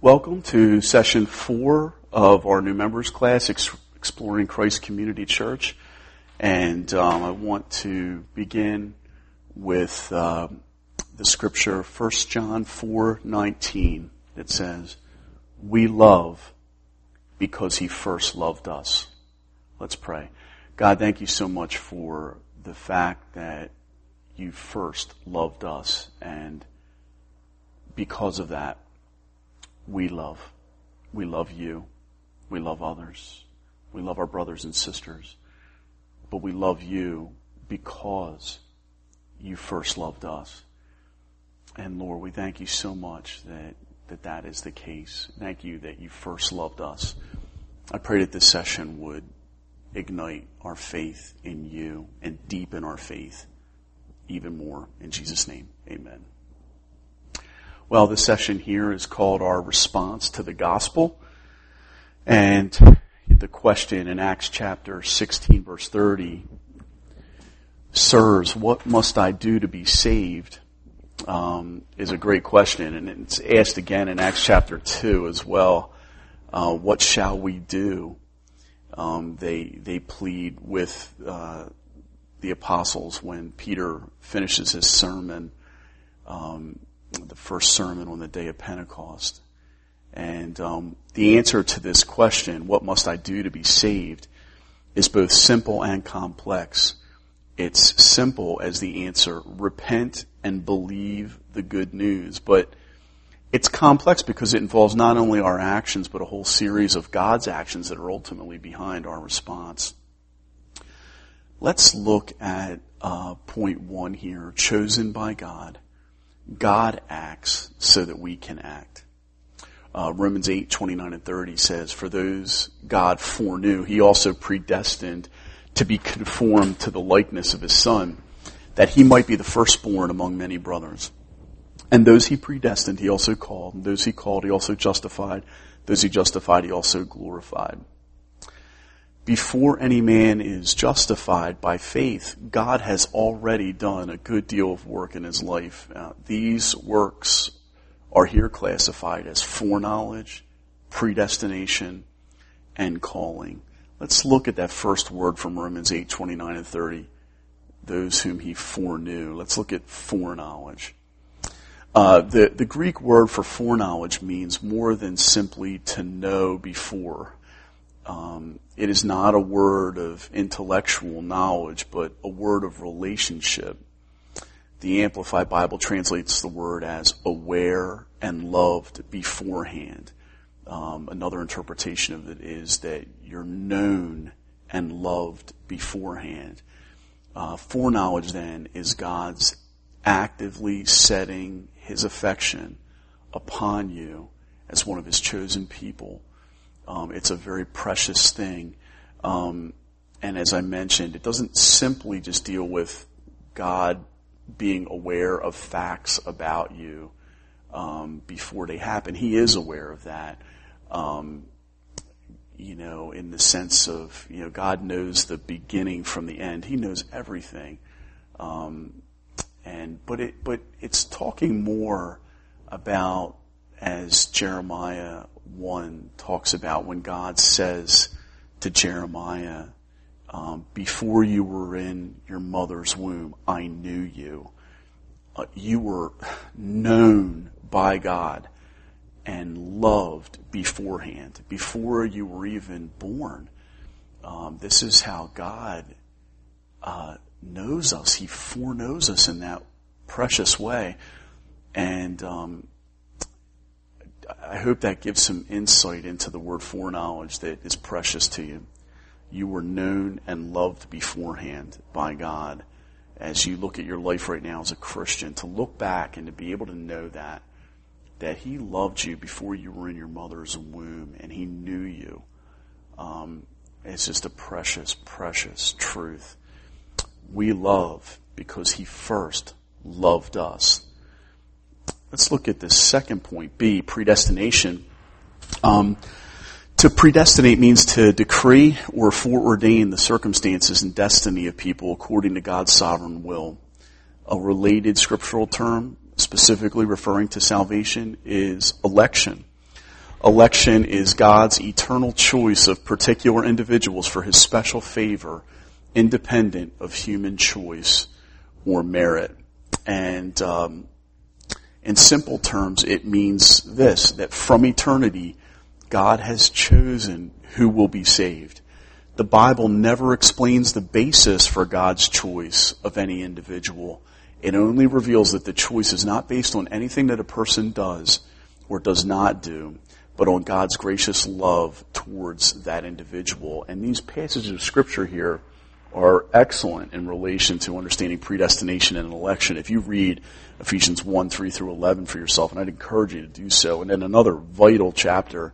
Welcome to session four of our new members class, Ex- Exploring Christ Community Church. And um, I want to begin with uh, the scripture, 1 John 4 19. It says, We love because he first loved us. Let's pray. God, thank you so much for the fact that you first loved us. And because of that, we love. We love you. We love others. We love our brothers and sisters. But we love you because you first loved us. And Lord, we thank you so much that that, that is the case. Thank you that you first loved us. I pray that this session would ignite our faith in you and deepen our faith even more. In Jesus' name, amen. Well, this session here is called Our Response to the Gospel. And the question in Acts chapter 16 verse 30, Sirs, what must I do to be saved? Um, is a great question. And it's asked again in Acts chapter 2 as well. Uh, what shall we do? Um, they, they plead with, uh, the apostles when Peter finishes his sermon. Um, the first sermon on the day of Pentecost. And um, the answer to this question, what must I do to be saved, is both simple and complex. It's simple as the answer, repent and believe the good news. But it's complex because it involves not only our actions, but a whole series of God's actions that are ultimately behind our response. Let's look at uh, point one here, chosen by God. God acts so that we can act. Uh, Romans 8, 29 and 30 says, For those God foreknew, he also predestined to be conformed to the likeness of his son, that he might be the firstborn among many brothers. And those he predestined, he also called. And those he called, he also justified. Those he justified, he also glorified before any man is justified by faith, God has already done a good deal of work in his life. Uh, these works are here classified as foreknowledge, predestination, and calling. Let's look at that first word from Romans 8, 29 and 30. Those whom he foreknew. Let's look at foreknowledge. Uh, the, the Greek word for foreknowledge means more than simply to know before. Um, it is not a word of intellectual knowledge, but a word of relationship. The Amplified Bible translates the word as aware and loved beforehand. Um, another interpretation of it is that you're known and loved beforehand. Uh, foreknowledge then is God's actively setting his affection upon you as one of his chosen people um, it's a very precious thing. Um, and as I mentioned, it doesn't simply just deal with God being aware of facts about you um, before they happen. He is aware of that. Um, you know, in the sense of, you know, God knows the beginning from the end. He knows everything. Um, and, but it, but it's talking more about, as Jeremiah 1 talks about when God says to Jeremiah, um, before you were in your mother's womb, I knew you. Uh, you were known by God and loved beforehand, before you were even born. Um, this is how God uh, knows us. He foreknows us in that precious way. And um, I hope that gives some insight into the word foreknowledge that is precious to you. You were known and loved beforehand by God as you look at your life right now as a Christian, to look back and to be able to know that, that He loved you before you were in your mother's womb and He knew you. Um, it's just a precious, precious truth. We love because He first loved us. Let's look at the second point, B, predestination. Um, to predestinate means to decree or foreordain the circumstances and destiny of people according to God's sovereign will. A related scriptural term, specifically referring to salvation, is election. Election is God's eternal choice of particular individuals for his special favor, independent of human choice or merit. And um, in simple terms, it means this, that from eternity, God has chosen who will be saved. The Bible never explains the basis for God's choice of any individual. It only reveals that the choice is not based on anything that a person does or does not do, but on God's gracious love towards that individual. And these passages of scripture here are excellent in relation to understanding predestination and election. If you read Ephesians 1, 3 through 11 for yourself, and I'd encourage you to do so. And then another vital chapter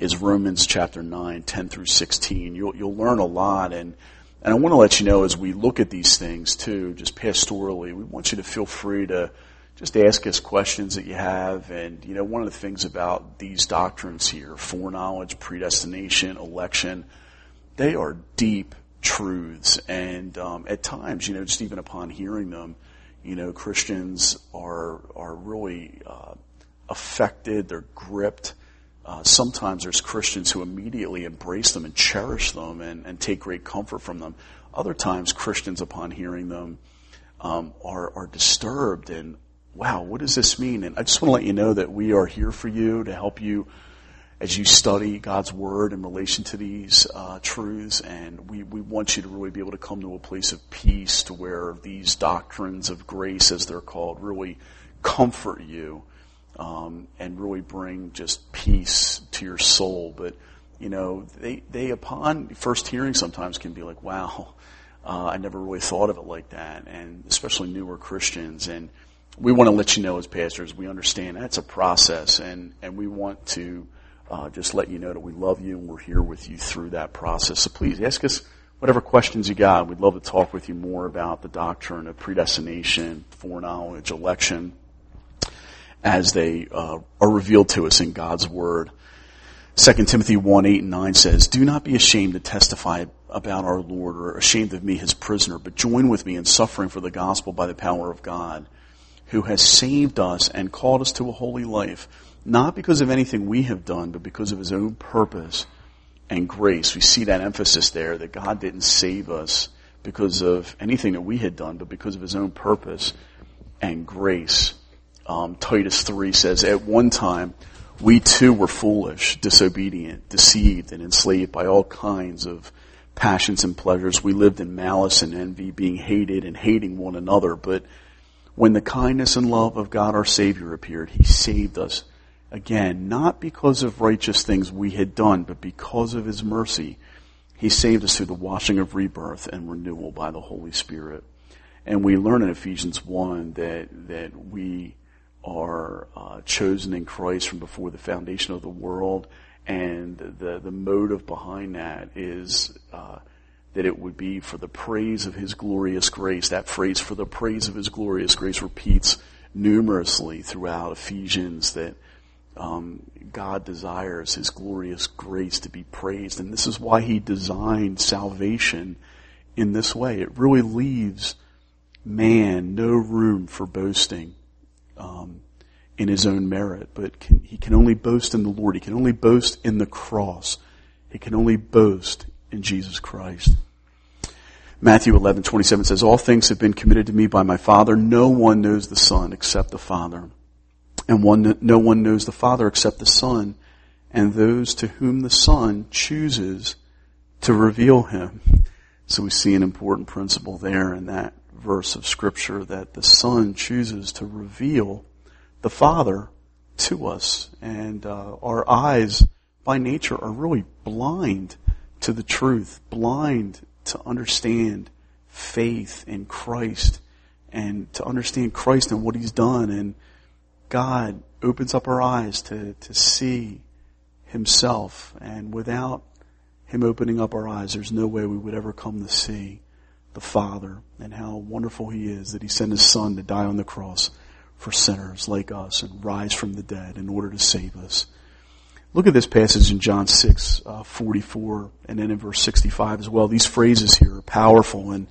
is Romans chapter 9, 10 through 16. You'll, you'll learn a lot and, and I want to let you know as we look at these things too, just pastorally, we want you to feel free to just ask us questions that you have. And, you know, one of the things about these doctrines here, foreknowledge, predestination, election, they are deep truths. And um, at times, you know, just even upon hearing them, you know, Christians are are really uh, affected. They're gripped. Uh, sometimes there's Christians who immediately embrace them and cherish them and, and take great comfort from them. Other times, Christians, upon hearing them, um, are are disturbed and wow, what does this mean? And I just want to let you know that we are here for you to help you as you study God's Word in relation to these uh, truths, and we, we want you to really be able to come to a place of peace to where these doctrines of grace, as they're called, really comfort you um, and really bring just peace to your soul. But, you know, they, they upon first hearing sometimes can be like, wow, uh, I never really thought of it like that, and especially newer Christians. And we want to let you know as pastors, we understand that's a process, and, and we want to uh, just let you know that we love you and we're here with you through that process. So please ask us whatever questions you got. We'd love to talk with you more about the doctrine of predestination, foreknowledge, election, as they uh, are revealed to us in God's Word. 2 Timothy 1, 8 and 9 says, Do not be ashamed to testify about our Lord or ashamed of me, his prisoner, but join with me in suffering for the gospel by the power of God, who has saved us and called us to a holy life not because of anything we have done, but because of his own purpose and grace. We see that emphasis there that God didn't save us because of anything that we had done, but because of his own purpose and grace. Um, Titus 3 says, At one time, we too were foolish, disobedient, deceived, and enslaved by all kinds of passions and pleasures. We lived in malice and envy, being hated and hating one another. But when the kindness and love of God our Savior appeared, He saved us Again, not because of righteous things we had done, but because of His mercy. He saved us through the washing of rebirth and renewal by the Holy Spirit. And we learn in Ephesians 1 that, that we are uh, chosen in Christ from before the foundation of the world. And the, the motive behind that is uh, that it would be for the praise of His glorious grace. That phrase, for the praise of His glorious grace, repeats numerously throughout Ephesians that um, God desires His glorious grace to be praised, and this is why He designed salvation in this way. It really leaves man no room for boasting um, in his own merit, but can, he can only boast in the Lord. He can only boast in the cross. He can only boast in Jesus Christ. Matthew 11, 27 says, All things have been committed to me by my Father. No one knows the Son except the Father and one, no one knows the Father except the Son, and those to whom the Son chooses to reveal him. So we see an important principle there in that verse of Scripture that the Son chooses to reveal the Father to us. And uh, our eyes, by nature, are really blind to the truth, blind to understand faith in Christ and to understand Christ and what He's done. And God opens up our eyes to, to see Himself. And without Him opening up our eyes, there's no way we would ever come to see the Father and how wonderful He is that He sent His Son to die on the cross for sinners like us and rise from the dead in order to save us. Look at this passage in John 6, uh, 44 and then in verse 65 as well. These phrases here are powerful and,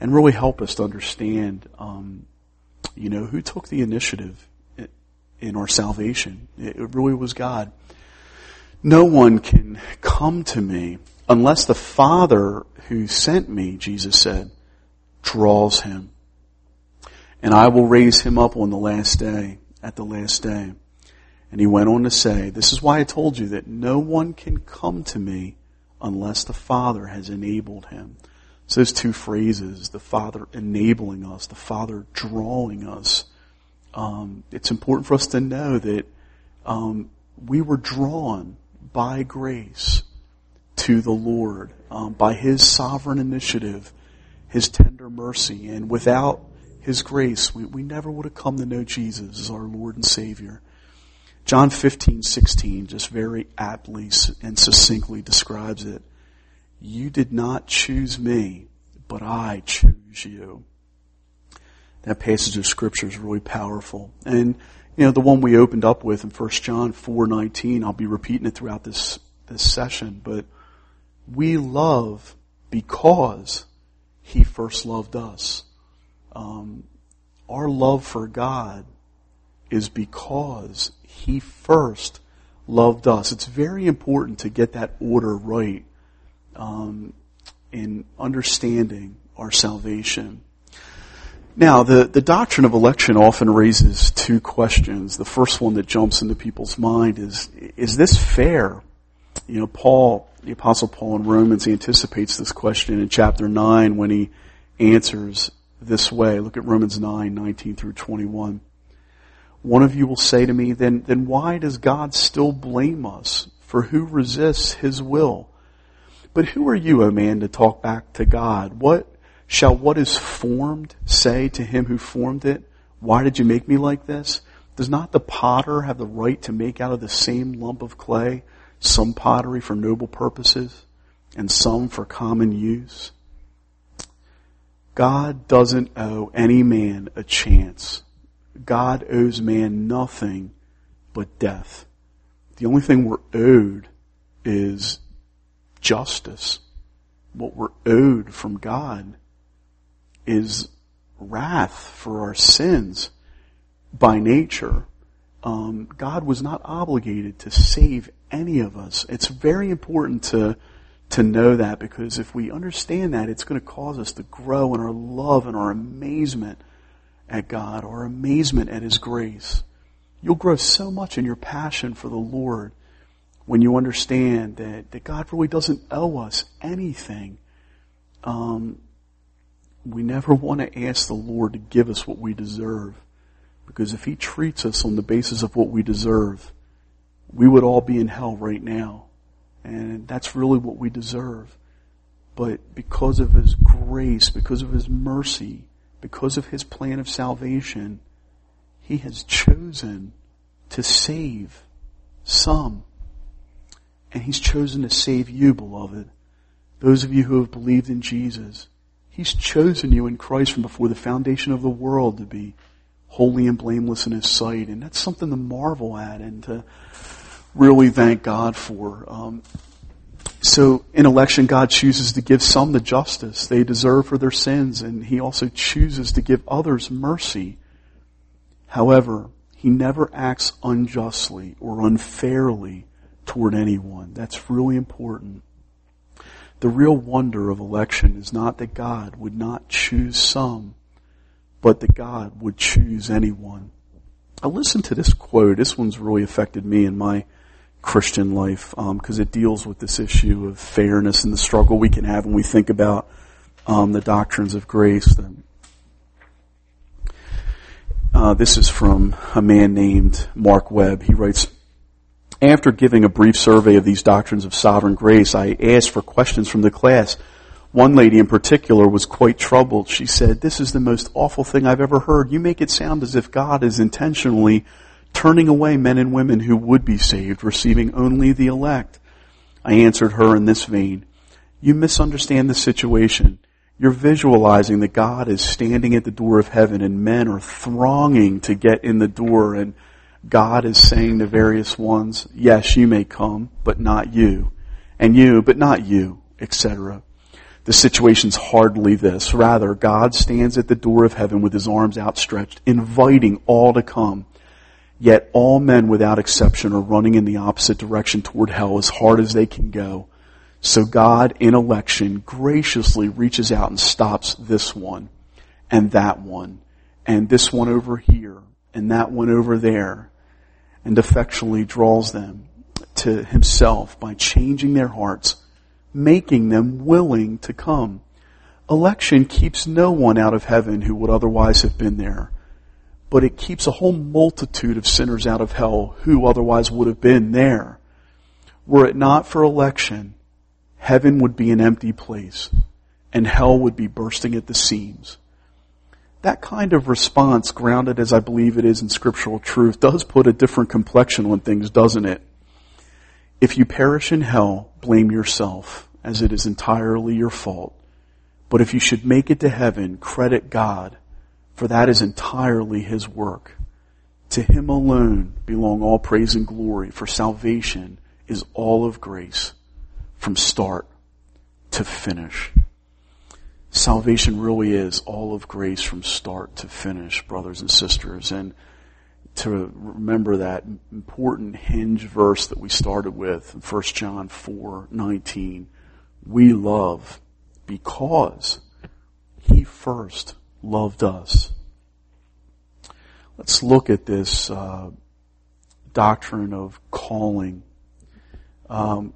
and really help us to understand, um, you know, who took the initiative in our salvation. It really was God. No one can come to me unless the Father who sent me, Jesus said, draws him. And I will raise him up on the last day, at the last day. And he went on to say, this is why I told you that no one can come to me unless the Father has enabled him. So those two phrases, the Father enabling us, the Father drawing us, um, it's important for us to know that um, we were drawn by grace to the Lord, um, by His sovereign initiative, His tender mercy, and without His grace, we, we never would have come to know Jesus as our Lord and Savior. John 15, 16 just very aptly and succinctly describes it. You did not choose me, but I choose you. That passage of scripture is really powerful. And, you know, the one we opened up with in 1 John 4:19, I'll be repeating it throughout this this session, but we love because he first loved us. Um, our love for God is because he first loved us. It's very important to get that order right um, in understanding our salvation. Now, the, the doctrine of election often raises two questions. The first one that jumps into people's mind is, is this fair? You know, Paul, the apostle Paul in Romans anticipates this question in chapter 9 when he answers this way. Look at Romans 9, 19 through 21. One of you will say to me, then, then why does God still blame us? For who resists his will? But who are you, O man, to talk back to God? What shall what is formed say to him who formed it? Why did you make me like this? Does not the potter have the right to make out of the same lump of clay some pottery for noble purposes and some for common use? God doesn't owe any man a chance. God owes man nothing but death. The only thing we're owed is justice. What we're owed from God is wrath for our sins by nature. Um, God was not obligated to save any of us. It's very important to to know that because if we understand that, it's going to cause us to grow in our love and our amazement at God, our amazement at His grace. You'll grow so much in your passion for the Lord when you understand that, that God really doesn't owe us anything. Um, we never want to ask the Lord to give us what we deserve. Because if He treats us on the basis of what we deserve, we would all be in hell right now. And that's really what we deserve. But because of His grace, because of His mercy, because of His plan of salvation, He has chosen to save some and He's chosen to save you, beloved. Those of you who have believed in Jesus. He's chosen you in Christ from before the foundation of the world to be holy and blameless in His sight. And that's something to marvel at and to really thank God for. Um, so in election, God chooses to give some the justice they deserve for their sins, and He also chooses to give others mercy. However, He never acts unjustly or unfairly toward anyone. That's really important. The real wonder of election is not that God would not choose some, but that God would choose anyone. I listened to this quote. This one's really affected me in my Christian life because um, it deals with this issue of fairness and the struggle we can have when we think about um, the doctrines of grace. Uh, this is from a man named Mark Webb. He writes, after giving a brief survey of these doctrines of sovereign grace, I asked for questions from the class. One lady in particular was quite troubled. She said, This is the most awful thing I've ever heard. You make it sound as if God is intentionally turning away men and women who would be saved, receiving only the elect. I answered her in this vein. You misunderstand the situation. You're visualizing that God is standing at the door of heaven and men are thronging to get in the door and God is saying to various ones, yes, you may come, but not you. And you, but not you, etc. The situation's hardly this. Rather, God stands at the door of heaven with his arms outstretched, inviting all to come. Yet all men without exception are running in the opposite direction toward hell as hard as they can go. So God, in election, graciously reaches out and stops this one and that one and this one over here and that one over there and effectually draws them to himself by changing their hearts, making them willing to come. Election keeps no one out of heaven who would otherwise have been there, but it keeps a whole multitude of sinners out of hell who otherwise would have been there. Were it not for election, heaven would be an empty place and hell would be bursting at the seams. That kind of response, grounded as I believe it is in scriptural truth, does put a different complexion on things, doesn't it? If you perish in hell, blame yourself, as it is entirely your fault. But if you should make it to heaven, credit God, for that is entirely His work. To Him alone belong all praise and glory, for salvation is all of grace from start to finish. Salvation really is all of grace from start to finish, brothers and sisters. And to remember that important hinge verse that we started with in 1 John 4, 19. We love because he first loved us. Let's look at this uh, doctrine of calling. Um,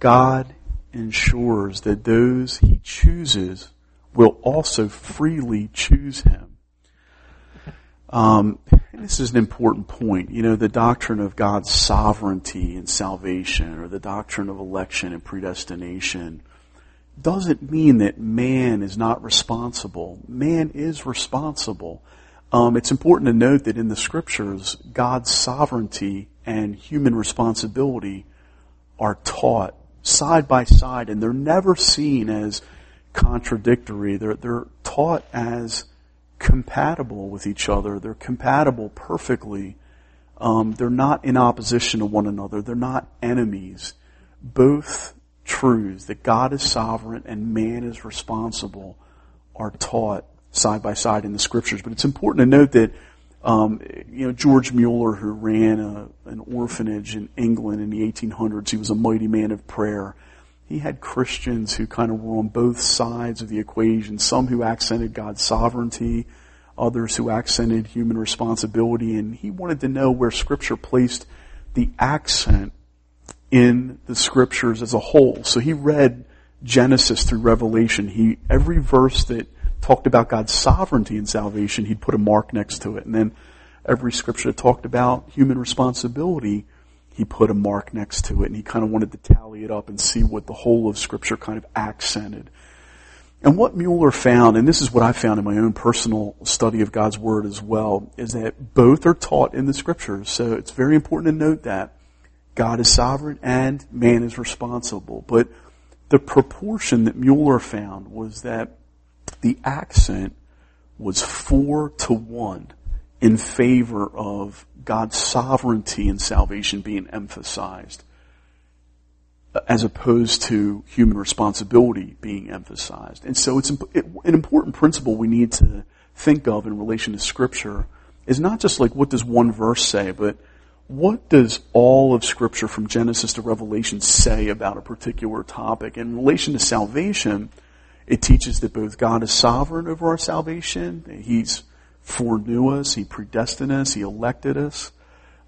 God ensures that those he chooses will also freely choose him. Um, this is an important point. You know, the doctrine of God's sovereignty and salvation, or the doctrine of election and predestination, doesn't mean that man is not responsible. Man is responsible. Um, it's important to note that in the scriptures, God's sovereignty and human responsibility are taught side by side, and they're never seen as contradictory. They're, they're taught as compatible with each other. They're compatible perfectly. Um, they're not in opposition to one another. They're not enemies. Both truths that God is sovereign and man is responsible are taught side by side in the scriptures. But it's important to note that um, you know, George Mueller, who ran a, an orphanage in England in the 1800s, he was a mighty man of prayer. He had Christians who kind of were on both sides of the equation, some who accented God's sovereignty, others who accented human responsibility, and he wanted to know where Scripture placed the accent in the Scriptures as a whole. So he read Genesis through Revelation. He, every verse that talked about God's sovereignty in salvation, he'd put a mark next to it. And then every scripture that talked about human responsibility, he put a mark next to it. And he kind of wanted to tally it up and see what the whole of scripture kind of accented. And what Mueller found, and this is what I found in my own personal study of God's Word as well, is that both are taught in the Scriptures. So it's very important to note that God is sovereign and man is responsible. But the proportion that Mueller found was that the accent was four to one in favor of God's sovereignty and salvation being emphasized as opposed to human responsibility being emphasized. And so it's an important principle we need to think of in relation to scripture is not just like what does one verse say, but what does all of scripture from Genesis to Revelation say about a particular topic? In relation to salvation, it teaches that both God is sovereign over our salvation. He's foreknew us. He predestined us. He elected us.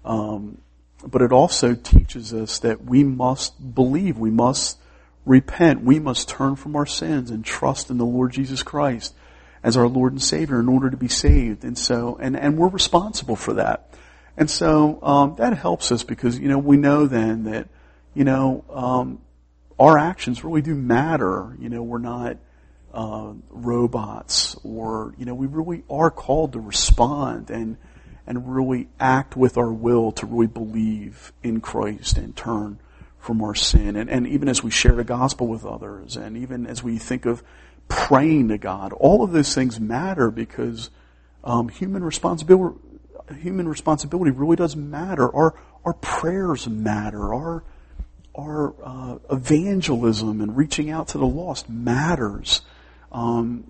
Um, but it also teaches us that we must believe. We must repent. We must turn from our sins and trust in the Lord Jesus Christ as our Lord and Savior in order to be saved. And so, and, and we're responsible for that. And so, um, that helps us because, you know, we know then that, you know, um, our actions really do matter. You know, we're not uh, robots, or you know, we really are called to respond and and really act with our will to really believe in Christ and turn from our sin. And, and even as we share the gospel with others, and even as we think of praying to God, all of those things matter because um, human responsibility human responsibility really does matter. Our our prayers matter. Our our uh, evangelism and reaching out to the lost matters. Um,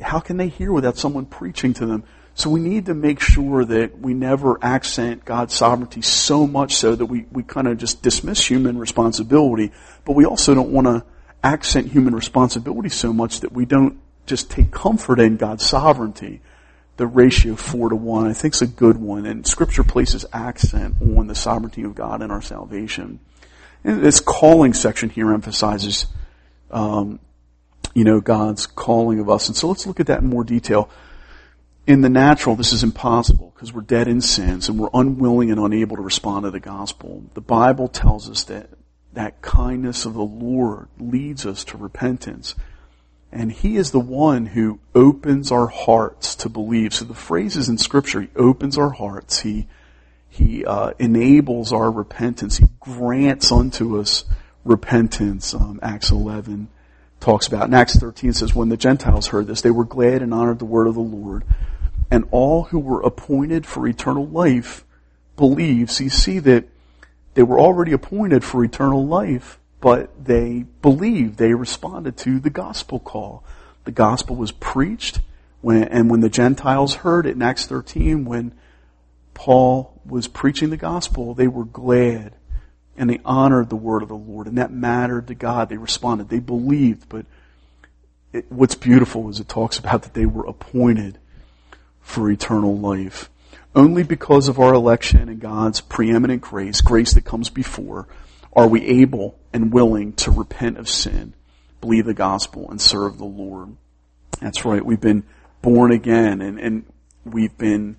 how can they hear without someone preaching to them? So we need to make sure that we never accent God's sovereignty so much so that we, we kind of just dismiss human responsibility, but we also don't want to accent human responsibility so much that we don't just take comfort in God's sovereignty. The ratio four to one, I think, is a good one, and Scripture places accent on the sovereignty of God in our salvation. And this calling section here emphasizes, um, you know, God's calling of us, and so let's look at that in more detail in the natural, this is impossible because we're dead in sins and we're unwilling and unable to respond to the gospel. The Bible tells us that that kindness of the Lord leads us to repentance. And He is the one who opens our hearts to believe. So the phrases in Scripture, He opens our hearts. He, He uh, enables our repentance. He grants unto us repentance. Um, Acts 11 talks about. In Acts 13 says, when the Gentiles heard this, they were glad and honored the word of the Lord and all who were appointed for eternal life believed. So you see that they were already appointed for eternal life, but they believed. They responded to the gospel call. The gospel was preached, when, and when the Gentiles heard it in Acts 13, when Paul was preaching the gospel, they were glad and they honored the word of the Lord, and that mattered to God. They responded. They believed, but it, what's beautiful is it talks about that they were appointed for eternal life. Only because of our election and God's preeminent grace, grace that comes before, are we able and willing to repent of sin, believe the gospel, and serve the Lord. That's right. We've been born again and, and we've been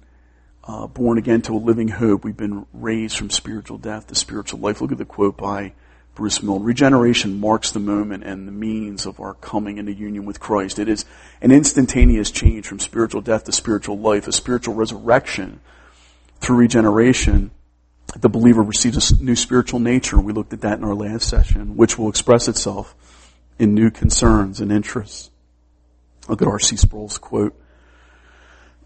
uh, born again to a living hope. We've been raised from spiritual death to spiritual life. Look at the quote by Bruce Milne. Regeneration marks the moment and the means of our coming into union with Christ. It is an instantaneous change from spiritual death to spiritual life, a spiritual resurrection through regeneration. The believer receives a new spiritual nature. We looked at that in our last session, which will express itself in new concerns and interests. Look at R.C. Sproul's quote.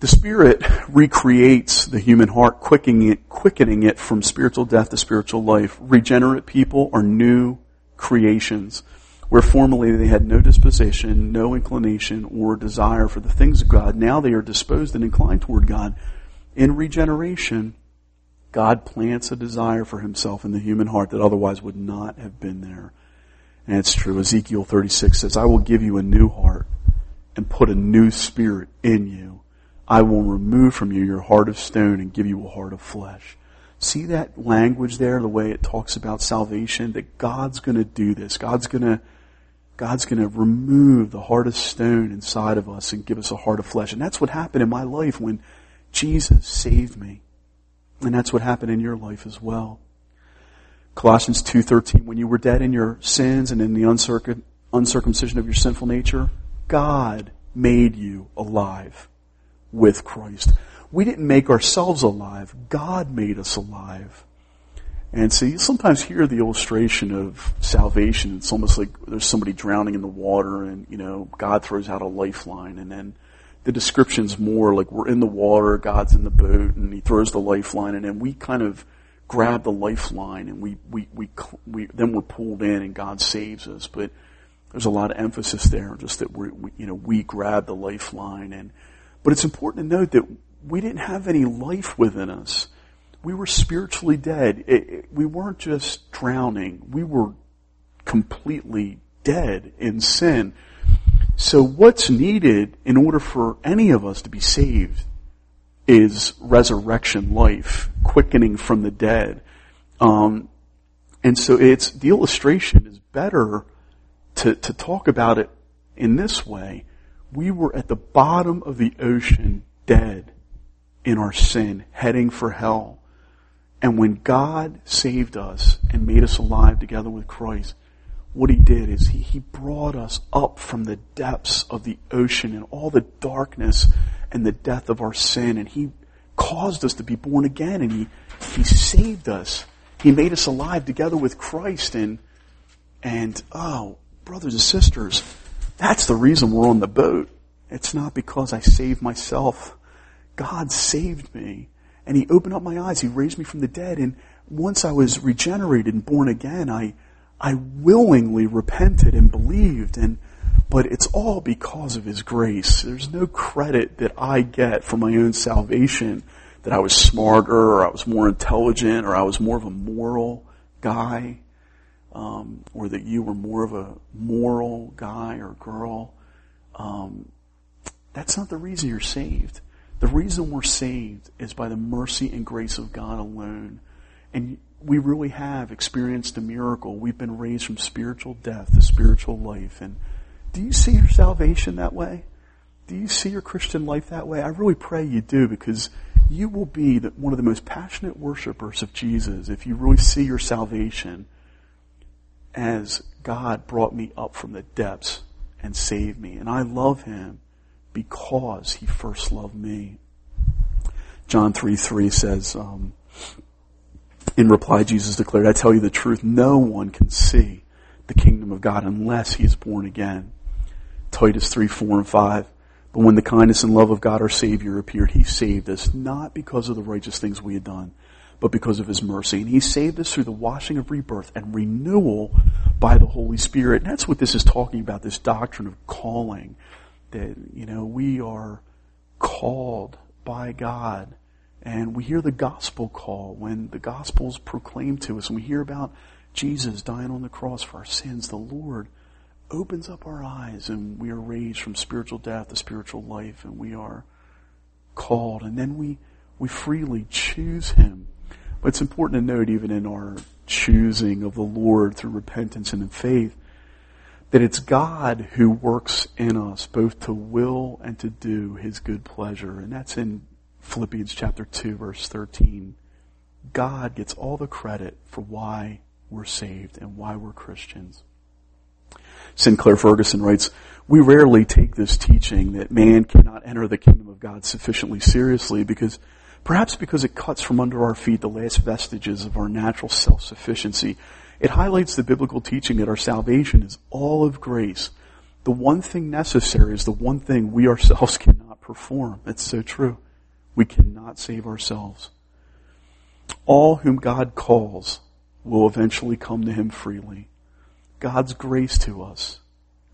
The Spirit recreates the human heart, quickening it, quickening it from spiritual death to spiritual life. Regenerate people are new creations, where formerly they had no disposition, no inclination, or desire for the things of God. Now they are disposed and inclined toward God. In regeneration, God plants a desire for himself in the human heart that otherwise would not have been there. And it's true. Ezekiel 36 says, I will give you a new heart and put a new spirit in you I will remove from you your heart of stone and give you a heart of flesh. See that language there, the way it talks about salvation, that God's gonna do this. God's gonna, God's gonna remove the heart of stone inside of us and give us a heart of flesh. And that's what happened in my life when Jesus saved me. And that's what happened in your life as well. Colossians 2.13, when you were dead in your sins and in the uncircumcision of your sinful nature, God made you alive with Christ. We didn't make ourselves alive. God made us alive. And so you sometimes hear the illustration of salvation. It's almost like there's somebody drowning in the water and, you know, God throws out a lifeline and then the description's more like we're in the water, God's in the boat and he throws the lifeline and then we kind of grab the lifeline and we, we, we, we then we're pulled in and God saves us. But there's a lot of emphasis there just that we, we you know, we grab the lifeline and but it's important to note that we didn't have any life within us. We were spiritually dead. It, it, we weren't just drowning. We were completely dead in sin. So what's needed in order for any of us to be saved is resurrection life, quickening from the dead. Um, and so it's, the illustration is better to, to talk about it in this way we were at the bottom of the ocean, dead in our sin, heading for hell. And when God saved us and made us alive together with Christ, what he did is he, he brought us up from the depths of the ocean and all the darkness and the death of our sin. And he caused us to be born again and he, he saved us. He made us alive together with Christ and, and, oh, brothers and sisters, that's the reason we're on the boat. It's not because I saved myself. God saved me. And He opened up my eyes. He raised me from the dead. And once I was regenerated and born again, I, I willingly repented and believed. And but it's all because of His grace. There's no credit that I get for my own salvation that I was smarter or I was more intelligent or I was more of a moral guy um, or that you were more of a moral guy or girl. Um, that's not the reason you're saved. The reason we're saved is by the mercy and grace of God alone. And we really have experienced a miracle. We've been raised from spiritual death to spiritual life. And do you see your salvation that way? Do you see your Christian life that way? I really pray you do because you will be one of the most passionate worshipers of Jesus if you really see your salvation as God brought me up from the depths and saved me. And I love Him because He first loved me. John 3 3 says, um, in reply, Jesus declared, I tell you the truth, no one can see the kingdom of God unless he is born again. Titus 3, 4, and 5. But when the kindness and love of God our Savior appeared, He saved us not because of the righteous things we had done, but because of His mercy. And He saved us through the washing of rebirth and renewal by the Holy Spirit. And that's what this is talking about, this doctrine of calling. That, you know, we are called by God. And we hear the gospel call when the gospel is proclaimed to us and we hear about Jesus dying on the cross for our sins. The Lord opens up our eyes and we are raised from spiritual death to spiritual life and we are called and then we, we freely choose Him. But it's important to note even in our choosing of the Lord through repentance and in faith that it's God who works in us both to will and to do His good pleasure. And that's in Philippians chapter 2 verse 13. God gets all the credit for why we're saved and why we're Christians. Sinclair Ferguson writes, we rarely take this teaching that man cannot enter the kingdom of God sufficiently seriously because perhaps because it cuts from under our feet the last vestiges of our natural self-sufficiency. It highlights the biblical teaching that our salvation is all of grace. The one thing necessary is the one thing we ourselves cannot perform. It's so true. We cannot save ourselves. All whom God calls will eventually come to Him freely. God's grace to us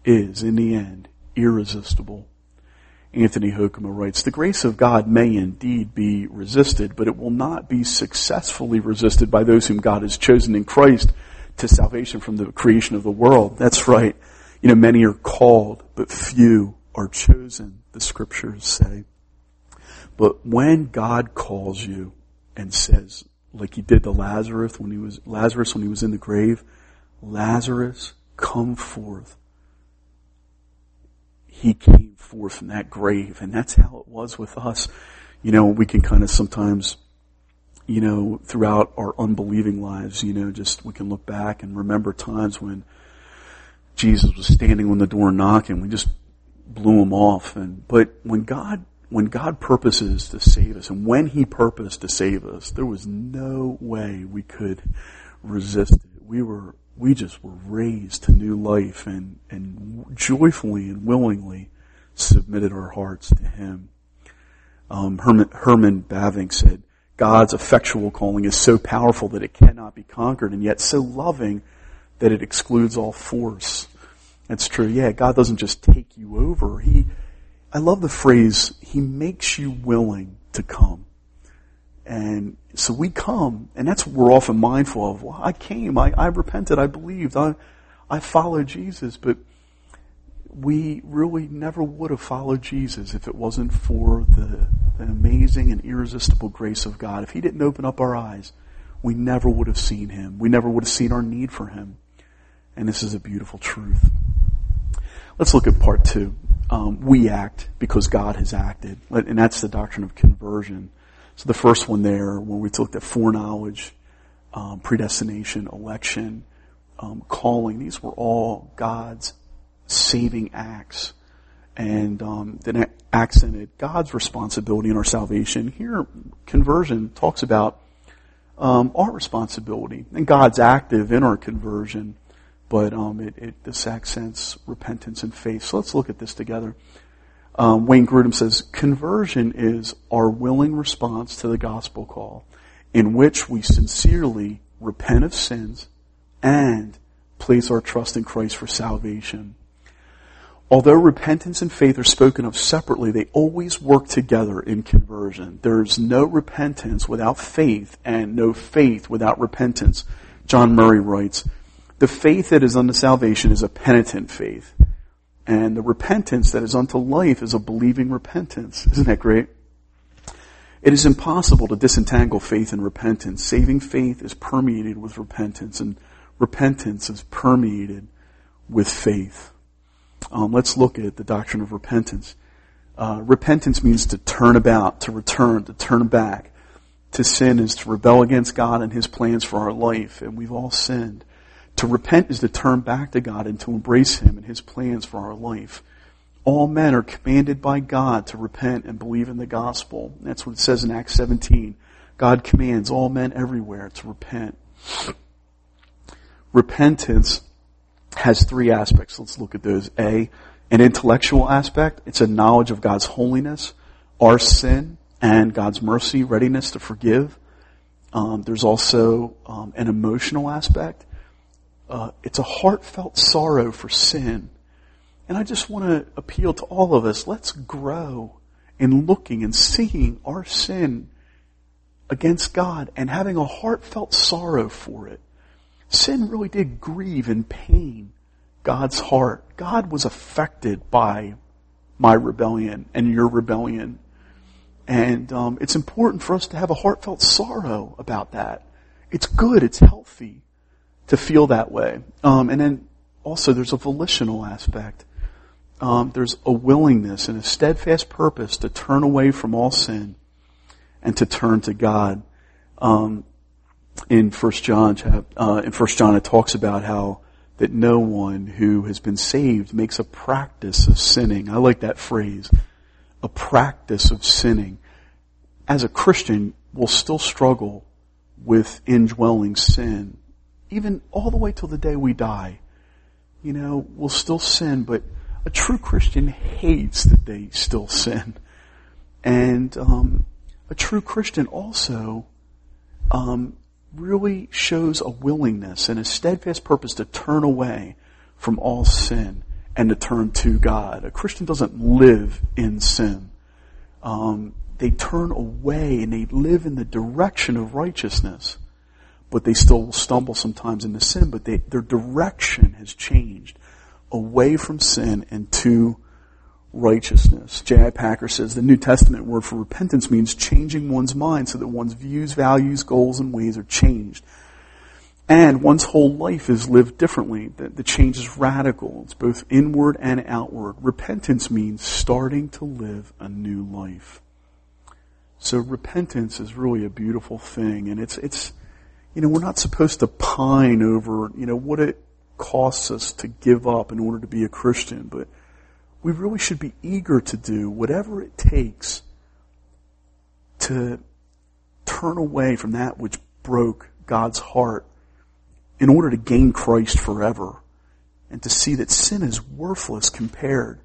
is, in the end, irresistible. Anthony Hoekema writes, The grace of God may indeed be resisted, but it will not be successfully resisted by those whom God has chosen in Christ to salvation from the creation of the world. That's right. You know, many are called, but few are chosen, the scriptures say. But when God calls you and says, like he did to Lazarus when he was, Lazarus when he was in the grave, Lazarus, come forth. He came forth from that grave, and that's how it was with us. You know, we can kind of sometimes, you know, throughout our unbelieving lives, you know, just we can look back and remember times when Jesus was standing on the door knocking. We just blew him off. And but when God when God purposes to save us, and when He purposed to save us, there was no way we could resist it. We were we just were raised to new life and, and joyfully and willingly submitted our hearts to Him. Um, Herman, Herman Bavinck said, God's effectual calling is so powerful that it cannot be conquered and yet so loving that it excludes all force. That's true. Yeah, God doesn't just take you over. He, I love the phrase, He makes you willing to come. And so we come, and that's what we're often mindful of. Well, I came, I, I repented, I believed, I, I followed Jesus, but we really never would have followed Jesus if it wasn't for the, the amazing and irresistible grace of God. If He didn't open up our eyes, we never would have seen Him. We never would have seen our need for Him. And this is a beautiful truth. Let's look at part two. Um, we act because God has acted. And that's the doctrine of conversion. So the first one there, when we looked at foreknowledge, um, predestination, election, um, calling, these were all God's saving acts. And um, that accented God's responsibility in our salvation. Here, conversion talks about um, our responsibility. And God's active in our conversion, but um, it, it, this accents repentance and faith. So let's look at this together um, Wayne Grudem says, conversion is our willing response to the gospel call in which we sincerely repent of sins and place our trust in Christ for salvation. although repentance and faith are spoken of separately, they always work together in conversion. There's no repentance without faith and no faith without repentance. John Murray writes, the faith that is unto salvation is a penitent faith. And the repentance that is unto life is a believing repentance. Isn't that great? It is impossible to disentangle faith and repentance. Saving faith is permeated with repentance, and repentance is permeated with faith. Um, let's look at the doctrine of repentance. Uh, repentance means to turn about, to return, to turn back. To sin is to rebel against God and His plans for our life, and we've all sinned. To repent is to turn back to God and to embrace Him and His plans for our life. All men are commanded by God to repent and believe in the gospel. That's what it says in Acts 17. God commands all men everywhere to repent. Repentance has three aspects. Let's look at those. A, an intellectual aspect. It's a knowledge of God's holiness, our sin, and God's mercy, readiness to forgive. Um, there's also um, an emotional aspect. Uh, it's a heartfelt sorrow for sin. And I just want to appeal to all of us. Let's grow in looking and seeing our sin against God and having a heartfelt sorrow for it. Sin really did grieve and pain God's heart. God was affected by my rebellion and your rebellion. And um, it's important for us to have a heartfelt sorrow about that. It's good. It's healthy to feel that way. Um, and then also there's a volitional aspect. Um, there's a willingness and a steadfast purpose to turn away from all sin and to turn to God. Um, in First John, uh, in First John, it talks about how that no one who has been saved makes a practice of sinning. I like that phrase, a practice of sinning. As a Christian, we'll still struggle with indwelling sin, even all the way till the day we die. You know, we'll still sin, but a true Christian hates that they still sin. And um, a true Christian also um, really shows a willingness and a steadfast purpose to turn away from all sin and to turn to God. A Christian doesn't live in sin. Um, they turn away and they live in the direction of righteousness, but they still stumble sometimes into sin. But they, their direction has changed away from sin and to righteousness. J.I. Packer says the New Testament word for repentance means changing one's mind so that one's views, values, goals, and ways are changed. And one's whole life is lived differently. The, the change is radical. It's both inward and outward. Repentance means starting to live a new life. So repentance is really a beautiful thing, and it's it's you know we're not supposed to pine over you know what it costs us to give up in order to be a Christian, but we really should be eager to do whatever it takes to turn away from that which broke God's heart in order to gain Christ forever and to see that sin is worthless compared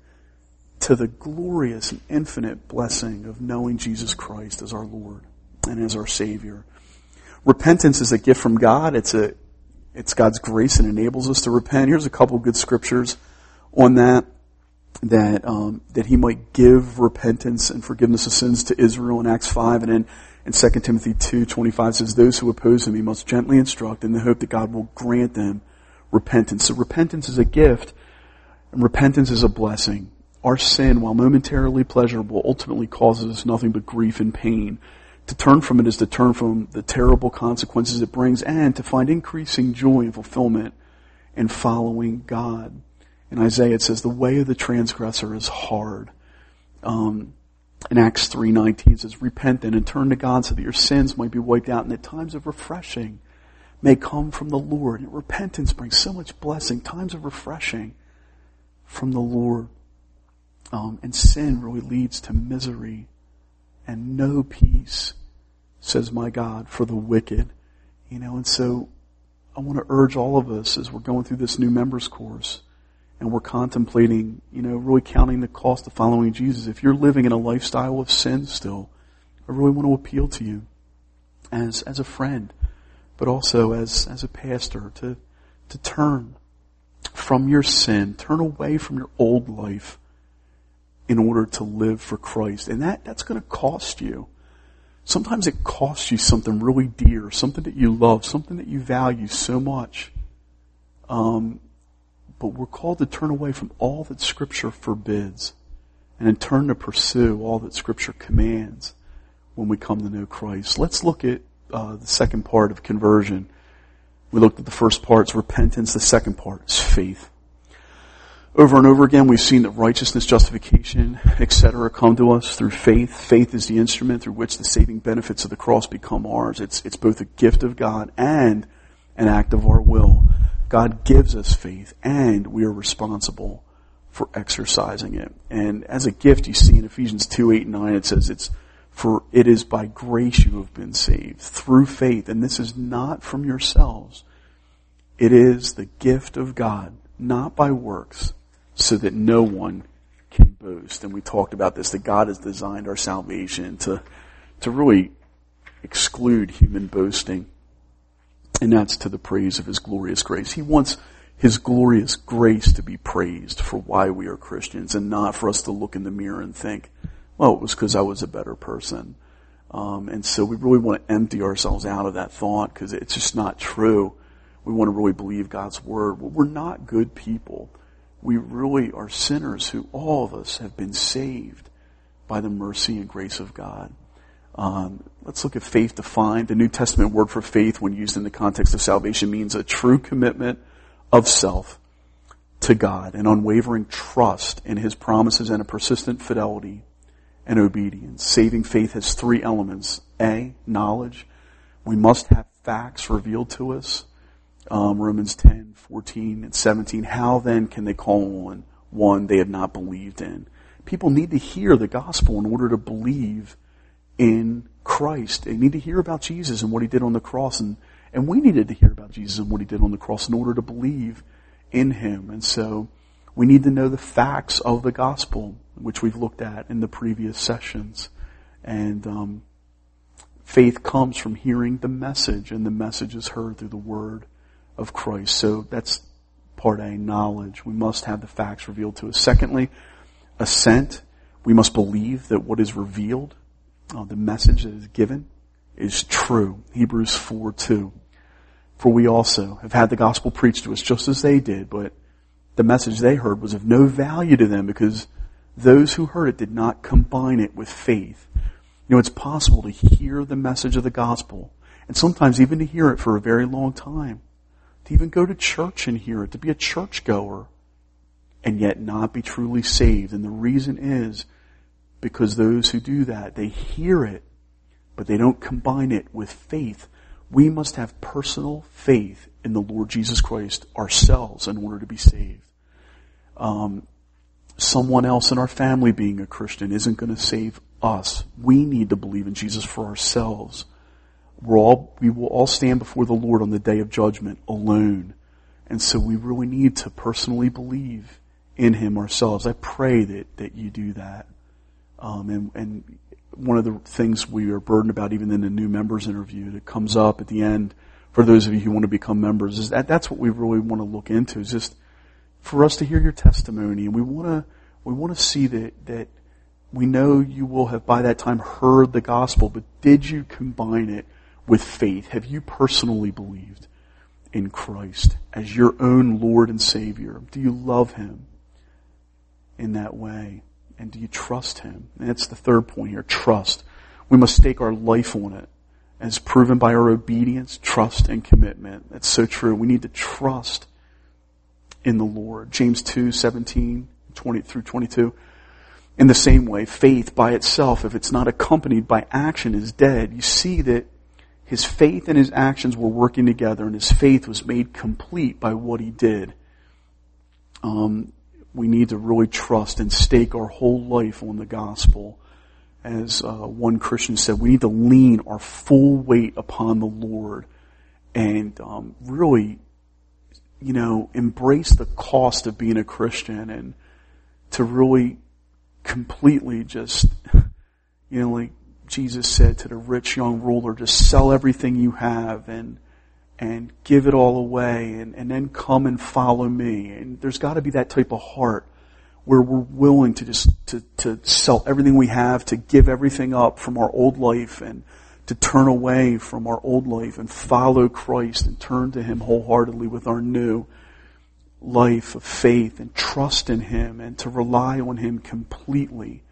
to the glorious and infinite blessing of knowing Jesus Christ as our Lord and as our Savior. Repentance is a gift from God. It's a, it's God's grace and enables us to repent. Here's a couple good scriptures on that that um, that he might give repentance and forgiveness of sins to Israel in Acts five, and then in 2 Timothy two twenty five says, "Those who oppose him, he must gently instruct in the hope that God will grant them repentance." So repentance is a gift, and repentance is a blessing. Our sin, while momentarily pleasurable, ultimately causes us nothing but grief and pain. To turn from it is to turn from the terrible consequences it brings, and to find increasing joy and fulfillment in following God. In Isaiah, it says, the way of the transgressor is hard. Um, in Acts 3.19 it says, repent then and turn to God so that your sins might be wiped out and that times of refreshing may come from the Lord. And repentance brings so much blessing, times of refreshing from the Lord. Um, and sin really leads to misery and no peace, says my God, for the wicked. You know, and so I want to urge all of us as we're going through this new members course and we're contemplating, you know, really counting the cost of following Jesus, if you're living in a lifestyle of sin still, I really want to appeal to you as, as a friend, but also as, as a pastor to, to turn, from your sin. Turn away from your old life in order to live for Christ. And that, that's going to cost you. Sometimes it costs you something really dear, something that you love, something that you value so much. Um, but we're called to turn away from all that Scripture forbids and in turn to pursue all that Scripture commands when we come to know Christ. Let's look at uh, the second part of conversion. We looked at the first part, it's repentance. The second part is faith. Over and over again, we've seen that righteousness, justification, etc., come to us through faith. Faith is the instrument through which the saving benefits of the cross become ours. It's, it's both a gift of God and an act of our will. God gives us faith, and we are responsible for exercising it. And as a gift, you see in Ephesians 2, 8, and 9, it says it's, for it is by grace you have been saved, through faith, and this is not from yourselves. It is the gift of God, not by works, so that no one can boast. And we talked about this, that God has designed our salvation to, to really exclude human boasting. And that's to the praise of His glorious grace. He wants His glorious grace to be praised for why we are Christians and not for us to look in the mirror and think, well, it was because I was a better person. Um, and so we really want to empty ourselves out of that thought because it's just not true. We want to really believe God's word. Well, we're not good people we really are sinners who all of us have been saved by the mercy and grace of God. Um, let's look at faith defined. The New Testament word for faith, when used in the context of salvation, means a true commitment of self to God, an unwavering trust in His promises, and a persistent fidelity and obedience. Saving faith has three elements. A, knowledge. We must have facts revealed to us um, Romans 10, 14, and 17. How then can they call on one they have not believed in? People need to hear the gospel in order to believe in Christ. They need to hear about Jesus and what he did on the cross. And, and we needed to hear about Jesus and what he did on the cross in order to believe in him. And so we need to know the facts of the gospel, which we've looked at in the previous sessions. And um, faith comes from hearing the message, and the message is heard through the word of Christ. So that's part A, knowledge. We must have the facts revealed to us. Secondly, assent. We must believe that what is revealed, uh, the message that is given, is true. Hebrews 4 2. For we also have had the gospel preached to us just as they did, but the message they heard was of no value to them because those who heard it did not combine it with faith. You know, it's possible to hear the message of the gospel, and sometimes even to hear it for a very long time to even go to church and hear it, to be a churchgoer, and yet not be truly saved. And the reason is because those who do that, they hear it, but they don't combine it with faith. We must have personal faith in the Lord Jesus Christ ourselves in order to be saved. Um, someone else in our family being a Christian isn't going to save us. We need to believe in Jesus for ourselves. We're all, we will all stand before the Lord on the day of judgment alone. And so we really need to personally believe in Him ourselves. I pray that, that you do that. Um, and, and one of the things we are burdened about, even in the new members interview that comes up at the end, for those of you who want to become members, is that that's what we really want to look into. Is just for us to hear your testimony, and we want to we want to see that that we know you will have by that time heard the gospel, but did you combine it with faith? Have you personally believed in Christ as your own Lord and Savior? Do you love Him in that way? And do you trust Him? And that's the third point here, trust. We must stake our life on it as proven by our obedience, trust, and commitment. That's so true. We need to trust in the Lord. James 2, 17, 20 through 22. In the same way, faith by itself, if it's not accompanied by action, is dead. You see that his faith and his actions were working together, and his faith was made complete by what he did. Um, we need to really trust and stake our whole life on the gospel. As uh, one Christian said, we need to lean our full weight upon the Lord and um, really, you know, embrace the cost of being a Christian and to really completely just, you know, like Jesus said to the rich young ruler, just sell everything you have and, and give it all away and, and then come and follow me. And there's got to be that type of heart where we're willing to just to, to sell everything we have, to give everything up from our old life and to turn away from our old life and follow Christ and turn to Him wholeheartedly with our new life of faith and trust in Him and to rely on Him completely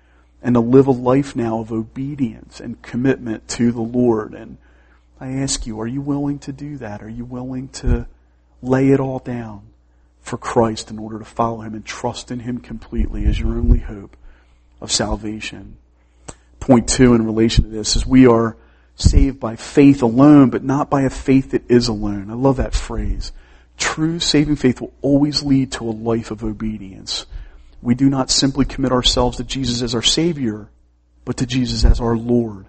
and to live a life now of obedience and commitment to the Lord. And I ask you, are you willing to do that? Are you willing to lay it all down? for Christ in order to follow Him and trust in Him completely as your only hope of salvation. Point two in relation to this is we are saved by faith alone, but not by a faith that is alone. I love that phrase. True saving faith will always lead to a life of obedience. We do not simply commit ourselves to Jesus as our Savior, but to Jesus as our Lord.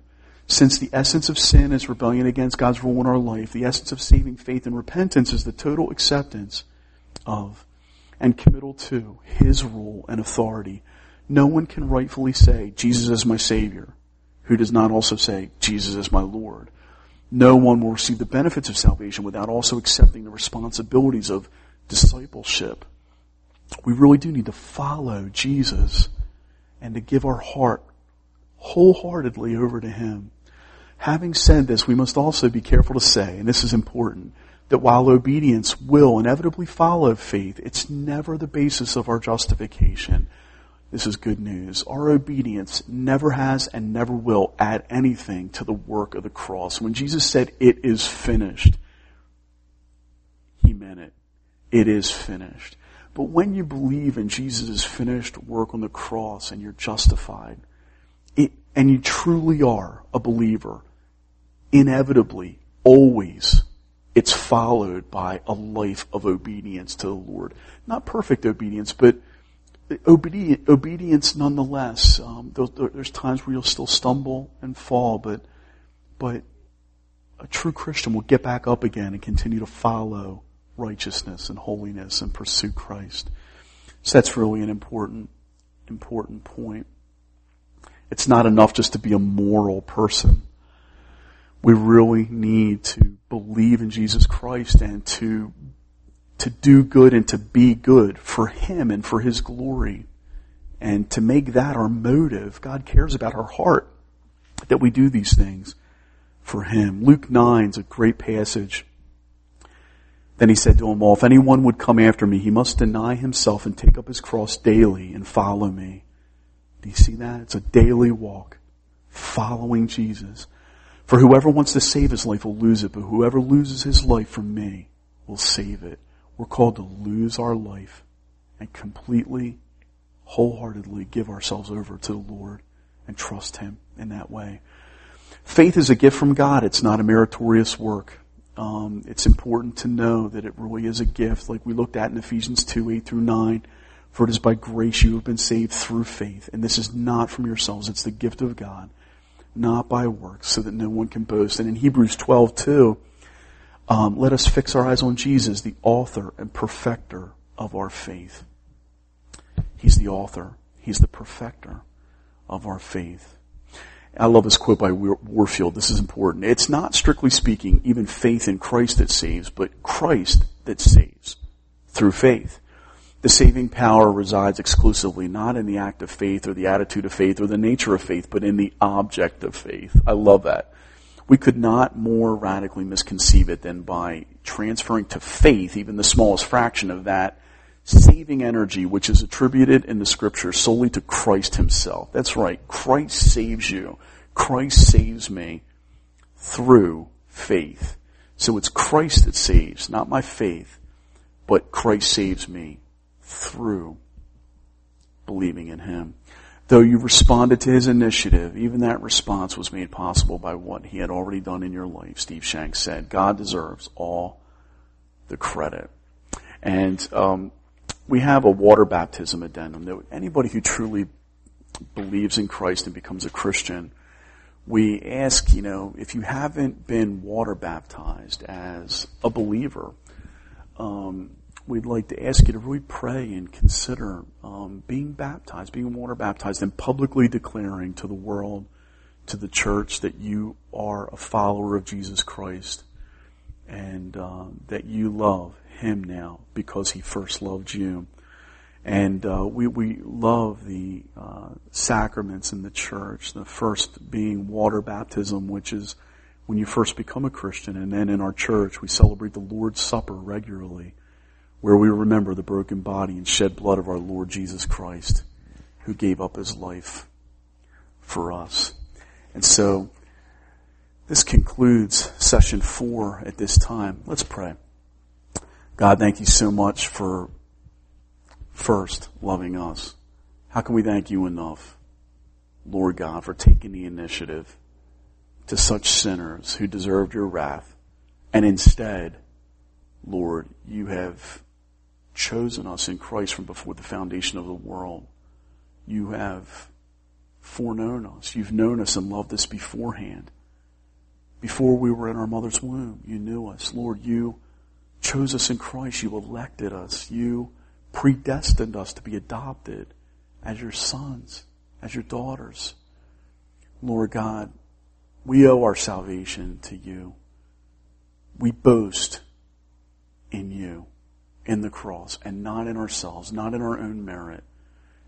Since the essence of sin is rebellion against God's rule in our life, the essence of saving faith and repentance is the total acceptance of and committal to His rule and authority. No one can rightfully say, Jesus is my Savior, who does not also say, Jesus is my Lord. No one will receive the benefits of salvation without also accepting the responsibilities of discipleship. We really do need to follow Jesus and to give our heart wholeheartedly over to Him. Having said this, we must also be careful to say, and this is important, that while obedience will inevitably follow faith, it's never the basis of our justification. This is good news. Our obedience never has and never will add anything to the work of the cross. When Jesus said, it is finished, he meant it. It is finished. But when you believe in Jesus' finished work on the cross and you're justified, it, and you truly are a believer, inevitably, always, it's followed by a life of obedience to the Lord. Not perfect obedience, but obedience nonetheless. Um, there's times where you'll still stumble and fall, but, but a true Christian will get back up again and continue to follow righteousness and holiness and pursue Christ. So that's really an important, important point. It's not enough just to be a moral person we really need to believe in Jesus Christ and to, to do good and to be good for Him and for His glory. And to make that our motive. God cares about our heart that we do these things for Him. Luke 9 is a great passage. Then he said to them all, if anyone would come after me, he must deny himself and take up his cross daily and follow me. Do you see that? It's a daily walk. Following Jesus. For whoever wants to save his life will lose it, but whoever loses his life for me will save it. We're called to lose our life and completely, wholeheartedly give ourselves over to the Lord and trust Him in that way. Faith is a gift from God. It's not a meritorious work. Um, it's important to know that it really is a gift, like we looked at in Ephesians 2, 8 through 9. For it is by grace you have been saved through faith. And this is not from yourselves. It's the gift of God not by works, so that no one can boast. And in Hebrews 12, too, um, let us fix our eyes on Jesus, the author and perfecter of our faith. He's the author. He's the perfecter of our faith. I love this quote by Warfield. This is important. It's not strictly speaking even faith in Christ that saves, but Christ that saves through faith. The saving power resides exclusively not in the act of faith or the attitude of faith or the nature of faith, but in the object of faith. I love that. We could not more radically misconceive it than by transferring to faith even the smallest fraction of that saving energy which is attributed in the scripture solely to Christ himself. That's right. Christ saves you. Christ saves me through faith. So it's Christ that saves, not my faith, but Christ saves me through believing in Him. Though you responded to His initiative, even that response was made possible by what He had already done in your life, Steve Shanks said. God deserves all the credit. And um, we have a water baptism addendum that anybody who truly believes in Christ and becomes a Christian, we ask, you know, if you haven't been water baptized as a believer, um, we'd like to ask you to really pray and consider um, being baptized, being water baptized, and publicly declaring to the world, to the church, that you are a follower of Jesus Christ and um, that you love him now because he first loved you. And uh, we, we love the uh, sacraments in the church, the first being water baptism, which is when you first become a Christian. And then in our church, we celebrate the Lord's Supper regularly, where we remember the broken body and shed blood of our Lord Jesus Christ, who gave up his life for us. And so, this concludes session four at this time. Let's pray. God, thank you so much for first loving us. How can we thank you enough, Lord God, for taking the initiative to such sinners who deserved your wrath? And instead, Lord, you have chosen us in Christ from before the foundation of the world. You have foreknown us. You've known us and loved us beforehand. Before we were in our mother's womb, you knew us. Lord, you chose us in Christ. You elected us. You predestined us to be adopted as your sons, as your daughters. Lord God, we owe our salvation to you. We boast in you, in the cross, and not in ourselves, not in our own merit.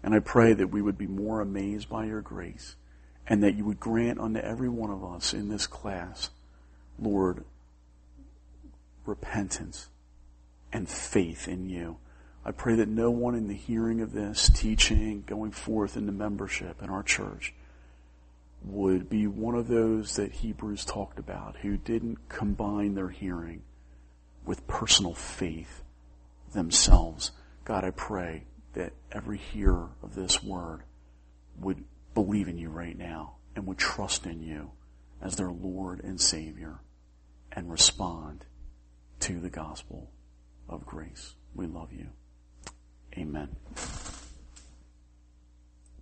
And I pray that we would be more amazed by your grace and that you would grant unto every one of us in this class, Lord, repentance and faith in you. I pray that no one in the hearing of this teaching, going forth into membership in our church, would be one of those that Hebrews talked about who didn't combine their hearing with personal faith themselves. God, I pray that every hearer of this word would believe in you right now and would trust in you as their Lord and Savior and respond to the gospel of grace. We love you. Amen.